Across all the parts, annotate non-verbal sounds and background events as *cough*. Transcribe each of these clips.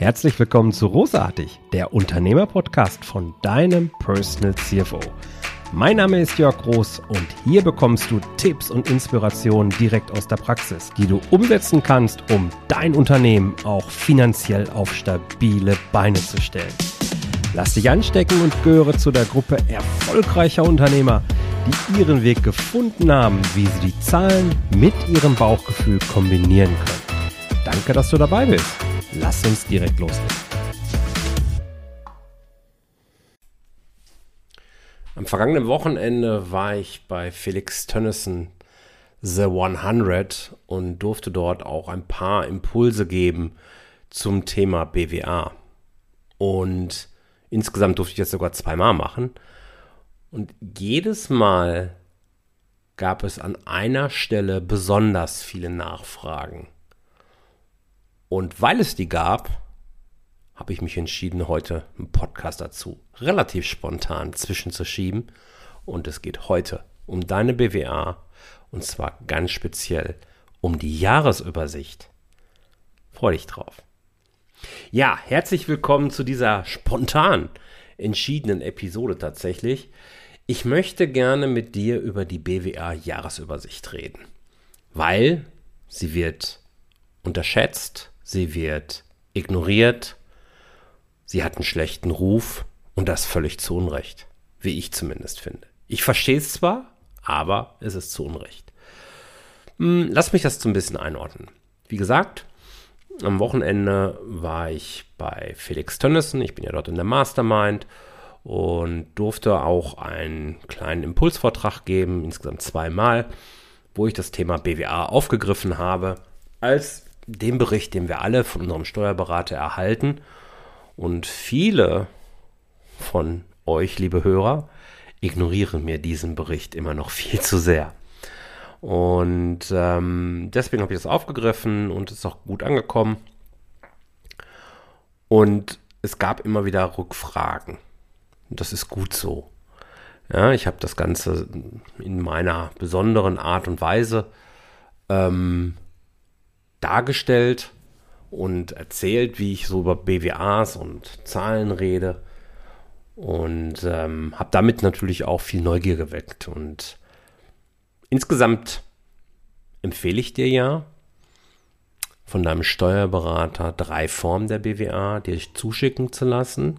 Herzlich willkommen zu Rosartig, der Unternehmerpodcast von deinem Personal CFO. Mein Name ist Jörg Groß und hier bekommst du Tipps und Inspirationen direkt aus der Praxis, die du umsetzen kannst, um dein Unternehmen auch finanziell auf stabile Beine zu stellen. Lass dich anstecken und gehöre zu der Gruppe erfolgreicher Unternehmer, die ihren Weg gefunden haben, wie sie die Zahlen mit ihrem Bauchgefühl kombinieren können. Danke, dass du dabei bist. Lass uns direkt loslegen. Am vergangenen Wochenende war ich bei Felix Tönnissen The 100 und durfte dort auch ein paar Impulse geben zum Thema BWA. Und insgesamt durfte ich das sogar zweimal machen. Und jedes Mal gab es an einer Stelle besonders viele Nachfragen. Und weil es die gab, habe ich mich entschieden, heute einen Podcast dazu relativ spontan zwischenzuschieben. Und es geht heute um deine BWA und zwar ganz speziell um die Jahresübersicht. Freue dich drauf. Ja, herzlich willkommen zu dieser spontan entschiedenen Episode tatsächlich. Ich möchte gerne mit dir über die BWA Jahresübersicht reden, weil sie wird unterschätzt, sie wird ignoriert, sie hat einen schlechten Ruf und das völlig zu Unrecht, wie ich zumindest finde. Ich verstehe es zwar, aber es ist zu Unrecht. Hm, lass mich das so ein bisschen einordnen. Wie gesagt, am Wochenende war ich bei Felix Tönnissen, ich bin ja dort in der Mastermind und durfte auch einen kleinen Impulsvortrag geben, insgesamt zweimal, wo ich das Thema BWA aufgegriffen habe, als den Bericht, den wir alle von unserem Steuerberater erhalten. Und viele von euch, liebe Hörer, ignorieren mir diesen Bericht immer noch viel zu sehr. Und ähm, deswegen habe ich das aufgegriffen und ist auch gut angekommen. Und es gab immer wieder Rückfragen. Das ist gut so. Ja, ich habe das Ganze in meiner besonderen Art und Weise ähm, dargestellt und erzählt, wie ich so über BWAs und Zahlen rede. Und ähm, habe damit natürlich auch viel Neugier geweckt. Und insgesamt empfehle ich dir ja von deinem Steuerberater drei Formen der BWA dir zuschicken zu lassen.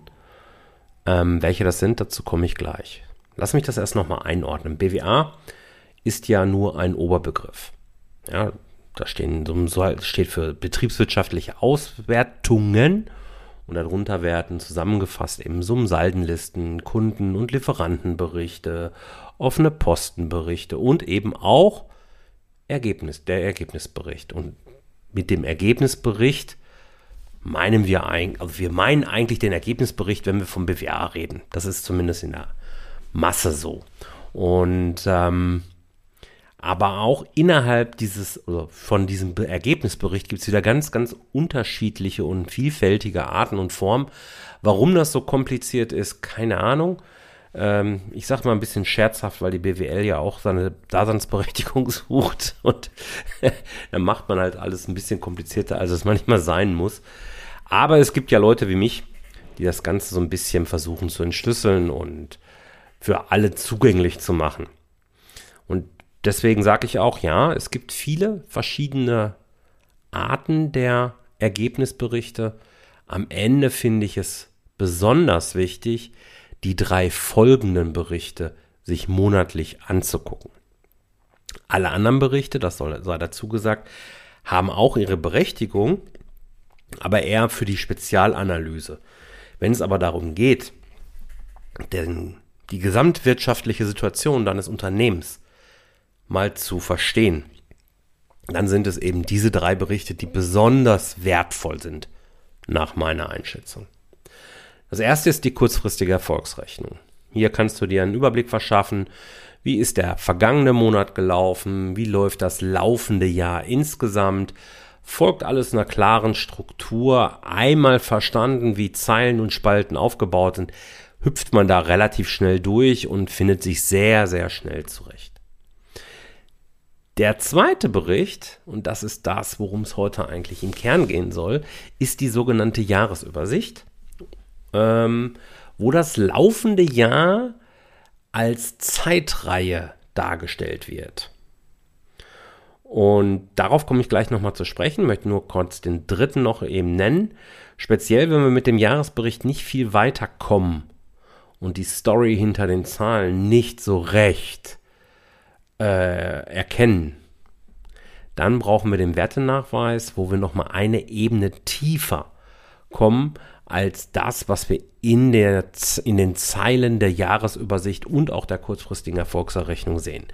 Ähm, welche das sind, dazu komme ich gleich. Lass mich das erst nochmal einordnen. BWA ist ja nur ein Oberbegriff. Ja, da stehen, steht für betriebswirtschaftliche Auswertungen und darunter werden zusammengefasst eben Summen, Saldenlisten, Kunden- und Lieferantenberichte, offene Postenberichte und eben auch Ergebnis, der Ergebnisbericht. Und mit dem Ergebnisbericht meinen wir eigentlich, also wir meinen eigentlich den Ergebnisbericht, wenn wir vom BWA reden. Das ist zumindest in der Masse so. Und ähm, aber auch innerhalb dieses, oder von diesem Ergebnisbericht gibt es wieder ganz, ganz unterschiedliche und vielfältige Arten und Formen. Warum das so kompliziert ist, keine Ahnung. Ähm, ich sage mal ein bisschen scherzhaft, weil die BWL ja auch seine Daseinsberechtigung *laughs* sucht und *laughs* dann macht man halt alles ein bisschen komplizierter, als es manchmal sein muss. Aber es gibt ja Leute wie mich, die das Ganze so ein bisschen versuchen zu entschlüsseln und für alle zugänglich zu machen. Deswegen sage ich auch, ja, es gibt viele verschiedene Arten der Ergebnisberichte. Am Ende finde ich es besonders wichtig, die drei folgenden Berichte sich monatlich anzugucken. Alle anderen Berichte, das soll, sei dazu gesagt, haben auch ihre Berechtigung, aber eher für die Spezialanalyse. Wenn es aber darum geht, denn die gesamtwirtschaftliche Situation deines Unternehmens mal zu verstehen, dann sind es eben diese drei Berichte, die besonders wertvoll sind, nach meiner Einschätzung. Das erste ist die kurzfristige Erfolgsrechnung. Hier kannst du dir einen Überblick verschaffen, wie ist der vergangene Monat gelaufen, wie läuft das laufende Jahr insgesamt, folgt alles einer klaren Struktur, einmal verstanden, wie Zeilen und Spalten aufgebaut sind, hüpft man da relativ schnell durch und findet sich sehr, sehr schnell zurecht. Der zweite Bericht, und das ist das, worum es heute eigentlich im Kern gehen soll, ist die sogenannte Jahresübersicht, ähm, wo das laufende Jahr als Zeitreihe dargestellt wird. Und darauf komme ich gleich nochmal zu sprechen, möchte nur kurz den dritten noch eben nennen. Speziell, wenn wir mit dem Jahresbericht nicht viel weiterkommen und die Story hinter den Zahlen nicht so recht äh, erkennen, dann brauchen wir den Wertenachweis, wo wir nochmal eine Ebene tiefer kommen als das, was wir in, der, in den Zeilen der Jahresübersicht und auch der kurzfristigen Erfolgserrechnung sehen.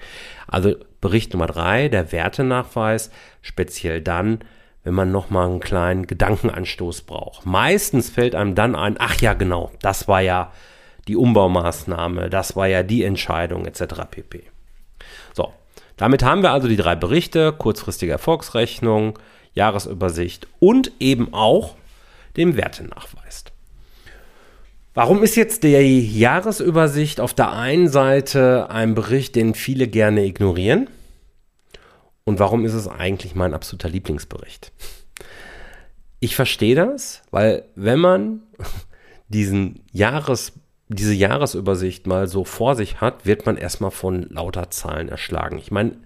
Also Bericht Nummer drei, der Wertenachweis, speziell dann, wenn man nochmal einen kleinen Gedankenanstoß braucht. Meistens fällt einem dann ein, ach ja, genau, das war ja die Umbaumaßnahme, das war ja die Entscheidung etc. pp. So, damit haben wir also die drei Berichte, kurzfristige Erfolgsrechnung, Jahresübersicht und eben auch den Wertenachweis. Warum ist jetzt die Jahresübersicht auf der einen Seite ein Bericht, den viele gerne ignorieren? Und warum ist es eigentlich mein absoluter Lieblingsbericht? Ich verstehe das, weil wenn man *laughs* diesen Jahres, diese Jahresübersicht mal so vor sich hat, wird man erstmal von lauter Zahlen erschlagen. Ich meine,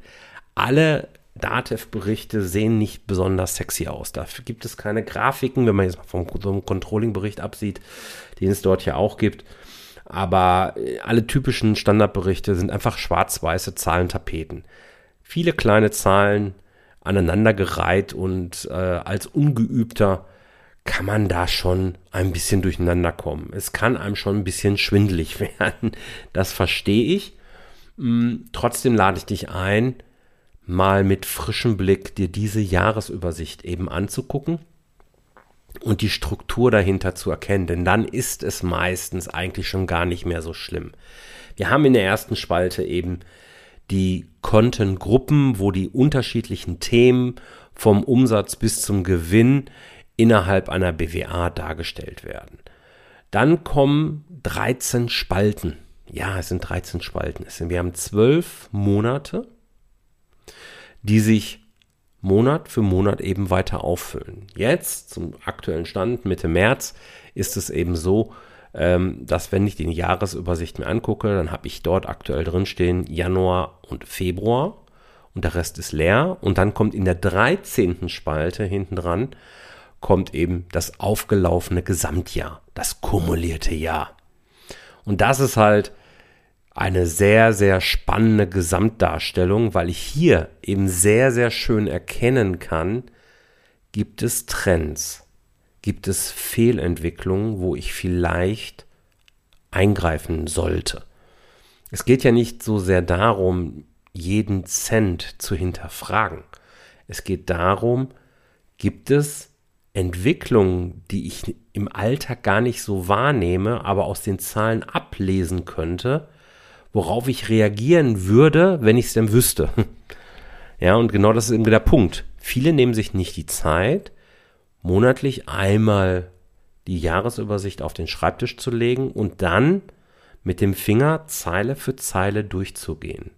alle Datev-Berichte sehen nicht besonders sexy aus. Dafür gibt es keine Grafiken, wenn man jetzt mal vom so Controlling-Bericht absieht, den es dort ja auch gibt. Aber äh, alle typischen Standardberichte sind einfach schwarz-weiße Zahlentapeten. Viele kleine Zahlen aneinandergereiht und äh, als Ungeübter kann man da schon ein bisschen durcheinander kommen. Es kann einem schon ein bisschen schwindelig *laughs* werden. Das verstehe ich. Hm, trotzdem lade ich dich ein, mal mit frischem Blick dir diese Jahresübersicht eben anzugucken und die Struktur dahinter zu erkennen, denn dann ist es meistens eigentlich schon gar nicht mehr so schlimm. Wir haben in der ersten Spalte eben die Kontengruppen, wo die unterschiedlichen Themen vom Umsatz bis zum Gewinn innerhalb einer BWA dargestellt werden. Dann kommen 13 Spalten. Ja, es sind 13 Spalten. Wir haben zwölf Monate, die sich Monat für Monat eben weiter auffüllen. Jetzt, zum aktuellen Stand, Mitte März, ist es eben so, ähm, dass wenn ich die Jahresübersicht mir angucke, dann habe ich dort aktuell drinstehen Januar und Februar und der Rest ist leer. Und dann kommt in der 13. Spalte hinten dran, kommt eben das aufgelaufene Gesamtjahr, das kumulierte Jahr. Und das ist halt eine sehr, sehr spannende Gesamtdarstellung, weil ich hier eben sehr, sehr schön erkennen kann, gibt es Trends, gibt es Fehlentwicklungen, wo ich vielleicht eingreifen sollte. Es geht ja nicht so sehr darum, jeden Cent zu hinterfragen. Es geht darum, gibt es Entwicklungen, die ich im Alltag gar nicht so wahrnehme, aber aus den Zahlen ablesen könnte, worauf ich reagieren würde, wenn ich es denn wüsste. *laughs* Ja, und genau das ist eben der Punkt. Viele nehmen sich nicht die Zeit, monatlich einmal die Jahresübersicht auf den Schreibtisch zu legen und dann mit dem Finger Zeile für Zeile durchzugehen.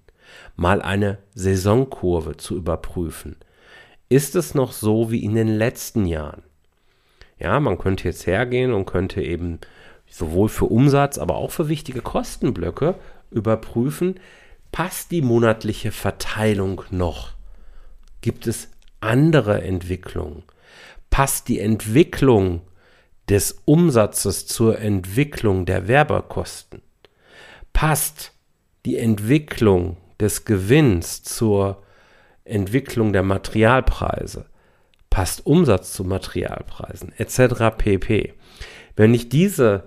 Mal eine Saisonkurve zu überprüfen. Ist es noch so wie in den letzten Jahren? Ja, man könnte jetzt hergehen und könnte eben sowohl für Umsatz, aber auch für wichtige Kostenblöcke überprüfen, passt die monatliche Verteilung noch? Gibt es andere Entwicklungen? Passt die Entwicklung des Umsatzes zur Entwicklung der Werbekosten? Passt die Entwicklung des Gewinns zur Entwicklung der Materialpreise? Passt Umsatz zu Materialpreisen etc. pp. Wenn ich diese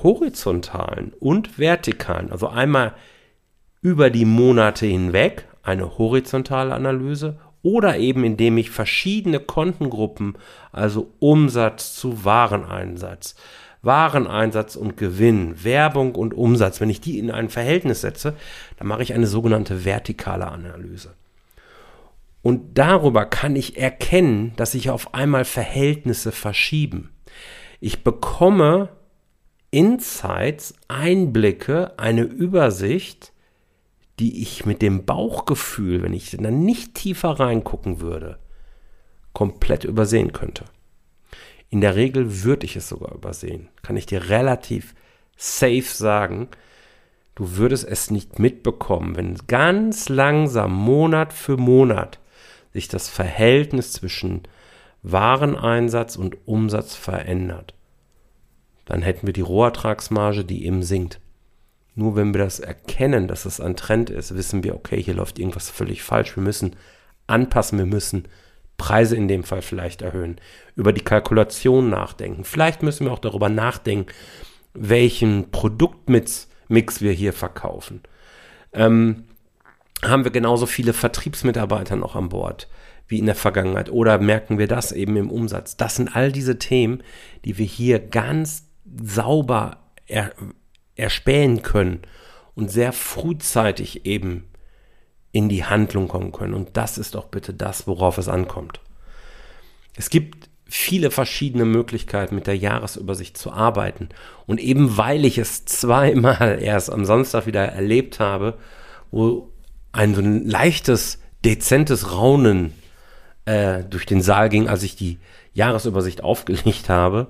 horizontalen und vertikalen, also einmal über die Monate hinweg eine horizontale Analyse oder eben indem ich verschiedene Kontengruppen, also Umsatz zu Wareneinsatz, Wareneinsatz und Gewinn, Werbung und Umsatz, wenn ich die in ein Verhältnis setze, dann mache ich eine sogenannte vertikale Analyse. Und darüber kann ich erkennen, dass sich auf einmal Verhältnisse verschieben. Ich bekomme Insights, Einblicke, eine Übersicht, die ich mit dem Bauchgefühl, wenn ich dann nicht tiefer reingucken würde, komplett übersehen könnte. In der Regel würde ich es sogar übersehen. Kann ich dir relativ safe sagen, du würdest es nicht mitbekommen, wenn ganz langsam Monat für Monat sich das Verhältnis zwischen Wareneinsatz und Umsatz verändert. Dann hätten wir die Rohertragsmarge, die eben sinkt. Nur wenn wir das erkennen, dass es ein Trend ist, wissen wir, okay, hier läuft irgendwas völlig falsch. Wir müssen anpassen, wir müssen Preise in dem Fall vielleicht erhöhen, über die Kalkulation nachdenken. Vielleicht müssen wir auch darüber nachdenken, welchen Produktmix Mix wir hier verkaufen. Ähm, haben wir genauso viele Vertriebsmitarbeiter noch an Bord wie in der Vergangenheit? Oder merken wir das eben im Umsatz? Das sind all diese Themen, die wir hier ganz sauber er, erspähen können und sehr frühzeitig eben in die Handlung kommen können. Und das ist doch bitte das, worauf es ankommt. Es gibt viele verschiedene Möglichkeiten, mit der Jahresübersicht zu arbeiten. Und eben weil ich es *laughs* zweimal erst am Samstag wieder erlebt habe, wo ein so ein leichtes, dezentes Raunen äh, durch den Saal ging, als ich die Jahresübersicht aufgelegt habe,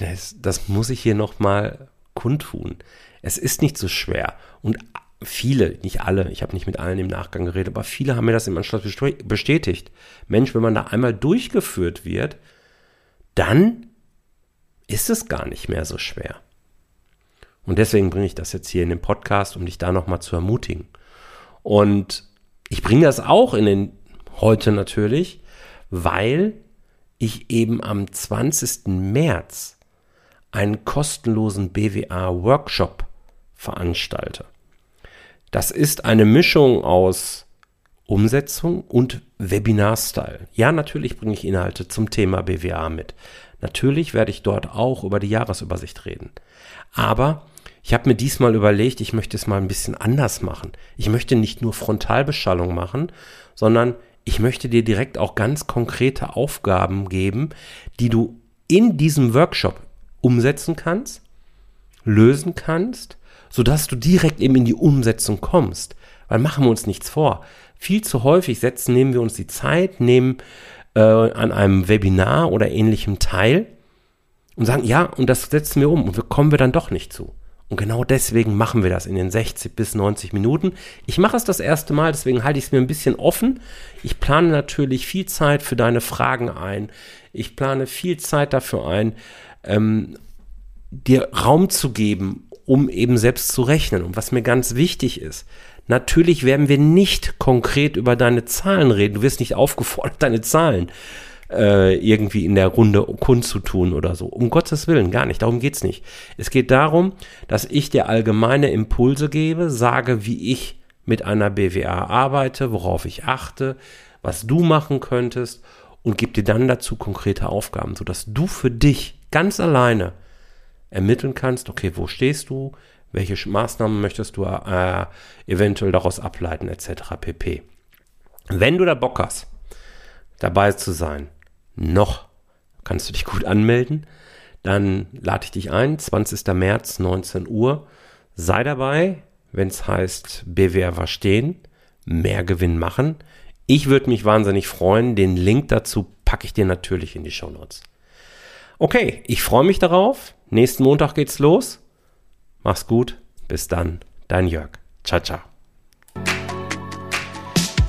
das, das muss ich hier nochmal kundtun. Es ist nicht so schwer. Und viele, nicht alle, ich habe nicht mit allen im Nachgang geredet, aber viele haben mir das im Anschluss bestätigt. Mensch, wenn man da einmal durchgeführt wird, dann ist es gar nicht mehr so schwer. Und deswegen bringe ich das jetzt hier in den Podcast, um dich da nochmal zu ermutigen. Und ich bringe das auch in den heute natürlich, weil ich eben am 20. März einen kostenlosen BWA-Workshop veranstalte. Das ist eine Mischung aus Umsetzung und Webinar-Style. Ja, natürlich bringe ich Inhalte zum Thema BWA mit. Natürlich werde ich dort auch über die Jahresübersicht reden. Aber ich habe mir diesmal überlegt, ich möchte es mal ein bisschen anders machen. Ich möchte nicht nur Frontalbeschallung machen, sondern ich möchte dir direkt auch ganz konkrete Aufgaben geben, die du in diesem Workshop umsetzen kannst, lösen kannst sodass du direkt eben in die Umsetzung kommst. Weil machen wir uns nichts vor. Viel zu häufig setzen, nehmen wir uns die Zeit, nehmen äh, an einem Webinar oder ähnlichem teil und sagen, ja, und das setzen wir um und wir kommen wir dann doch nicht zu. Und genau deswegen machen wir das in den 60 bis 90 Minuten. Ich mache es das erste Mal, deswegen halte ich es mir ein bisschen offen. Ich plane natürlich viel Zeit für deine Fragen ein. Ich plane viel Zeit dafür ein, ähm, dir Raum zu geben, um eben selbst zu rechnen. Und was mir ganz wichtig ist, natürlich werden wir nicht konkret über deine Zahlen reden. Du wirst nicht aufgefordert, *laughs* deine Zahlen äh, irgendwie in der Runde kundzutun oder so. Um Gottes Willen, gar nicht. Darum geht's nicht. Es geht darum, dass ich dir allgemeine Impulse gebe, sage, wie ich mit einer BWA arbeite, worauf ich achte, was du machen könntest und gebe dir dann dazu konkrete Aufgaben, sodass du für dich ganz alleine ermitteln kannst, okay, wo stehst du, welche Maßnahmen möchtest du äh, eventuell daraus ableiten, etc. pp. Wenn du da Bock hast, dabei zu sein, noch kannst du dich gut anmelden, dann lade ich dich ein, 20. März, 19 Uhr. Sei dabei, wenn es heißt BWR verstehen, mehr Gewinn machen. Ich würde mich wahnsinnig freuen. Den Link dazu packe ich dir natürlich in die Show Notes. Okay, ich freue mich darauf. Nächsten Montag geht's los. Mach's gut. Bis dann. Dein Jörg. Ciao, ciao.